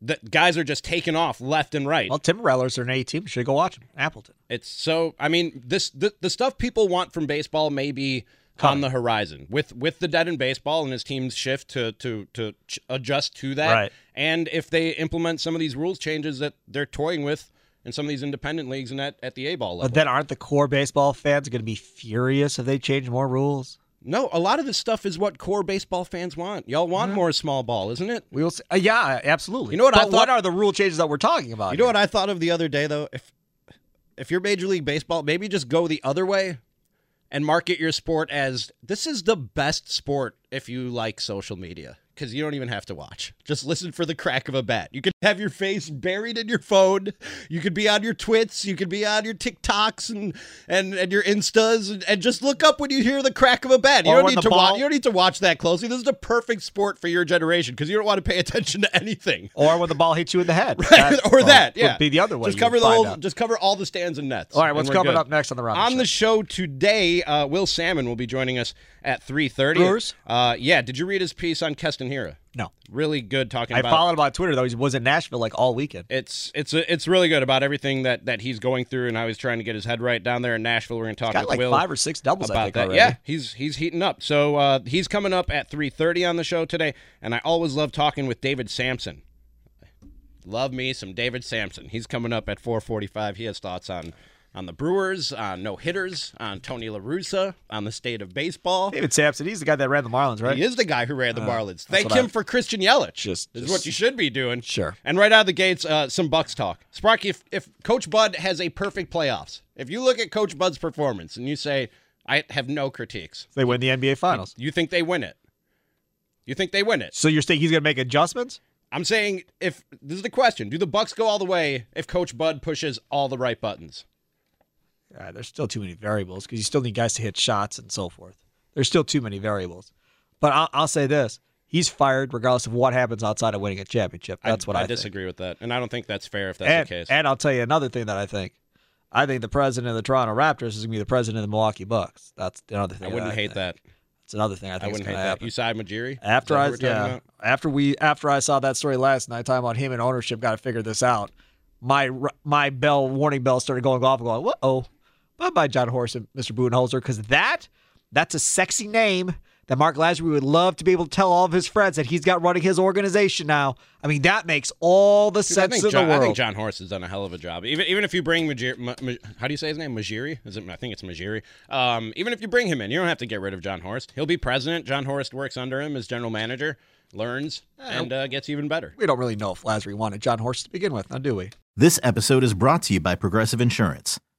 The guys are just taking off left and right. Well, Timber Rattlers are an A team. Should go watch them. Appleton. It's so. I mean, this the, the stuff people want from baseball may be on the horizon with with the dead in baseball and his team's shift to to to ch- adjust to that. Right. And if they implement some of these rules changes that they're toying with in some of these independent leagues and at, at the A ball level. But then aren't the core baseball fans going to be furious if they change more rules? No, a lot of this stuff is what core baseball fans want. Y'all want more small ball, isn't it? We will see. Uh, yeah, absolutely. You know what I But what are the rule changes that we're talking about? You know what I thought of the other day though? If if you're Major League Baseball, maybe just go the other way and market your sport as this is the best sport if you like social media. Because you don't even have to watch. Just listen for the crack of a bat. You could have your face buried in your phone. You could be on your twits. You could be on your TikToks and and, and your Instas, and, and just look up when you hear the crack of a bat. You Or don't need to watch. You don't need to watch that closely. This is the perfect sport for your generation because you don't want to pay attention to anything. Or when the ball hits you in the head. Right, or well, that, would yeah. be the other way. Just cover the whole. out. Just cover all the stands and nets. All right, what's coming good. up next on the Robbie On Show? the show today, uh, Will Sammon will be joining us at three thirty. Brewers? Uh, yeah. Did you read his piece on Keston Hiura? No. Really good talking about. I about. followed him on Twitter though. He was in Nashville like all weekend. It's it's it's really good about everything that, that he's going through and how he's trying to get his head right down there in Nashville. We're going to talk Got with like Will five or six doubles. I about that. already. Yeah, he's he's heating up. So uh, he's coming up at 3:30 on the show today, and I always love talking with David Samson. Love me some David Samson. He's coming up at 4:45. He has thoughts on on the Brewers, on no hitters, on Tony La Russa, on the state of baseball. David Samson. He's the guy that ran the Marlins, right? He is the guy who ran the Marlins. Thank Uh, him I- for Christian Yelich. Just- is just- what you should be doing. Sure. And right out of the gates, uh, some Bucks talk. Sparky, if, if Coach Bud has a perfect playoffs, if you look at Coach Bud's performance and you say, I have no critiques, They win the NBA Finals. you think they win it? You think they win it? So you're saying he's going to make adjustments? I'm saying if this is the question, do the Bucks go all the way if Coach Bud pushes all the right buttons? Uh, there's still too many variables because you still need guys to hit shots and so forth. There's still too many variables. But I'll, I'll say this: he's fired regardless of what happens outside of winning a championship. That's what I, think. disagree with that, and I don't think that's fair if that's and, the case. and I'll tell you another thing that I think. I think the president of the Toronto Raptors is going to be the president of the Milwaukee Bucks. That's another thing. I wouldn't hate think. that. It's another thing I I think is wouldn't hate that. happen. You side Majiri? After that I yeah, about? after we after I saw that story last night, talking about him and ownership got to figure this out. My my bell warning bell started going off, and going, "What? Bye bye, Jon Horst and Mr. Budenholzer," because that that's a sexy name that Marc Lasry would love to be able to tell all of his friends that he's got running his organization now. I mean, that makes all the Dude, sense in Jon, the I think Jon Horst has done a hell of a job. Even even if you bring Majiri, Ma, Ma, how do you say his name? Majiri? Is it? I think it's Majiri. Um, even if you bring him in, you don't have to get rid of Jon Horst. He'll be president. Jon Horst works under him as general manager, learns, and uh, gets even better. we don't really know if Lazary wanted Jon Horst to begin with, now do we? This episode is brought to you by Progressive Insurance.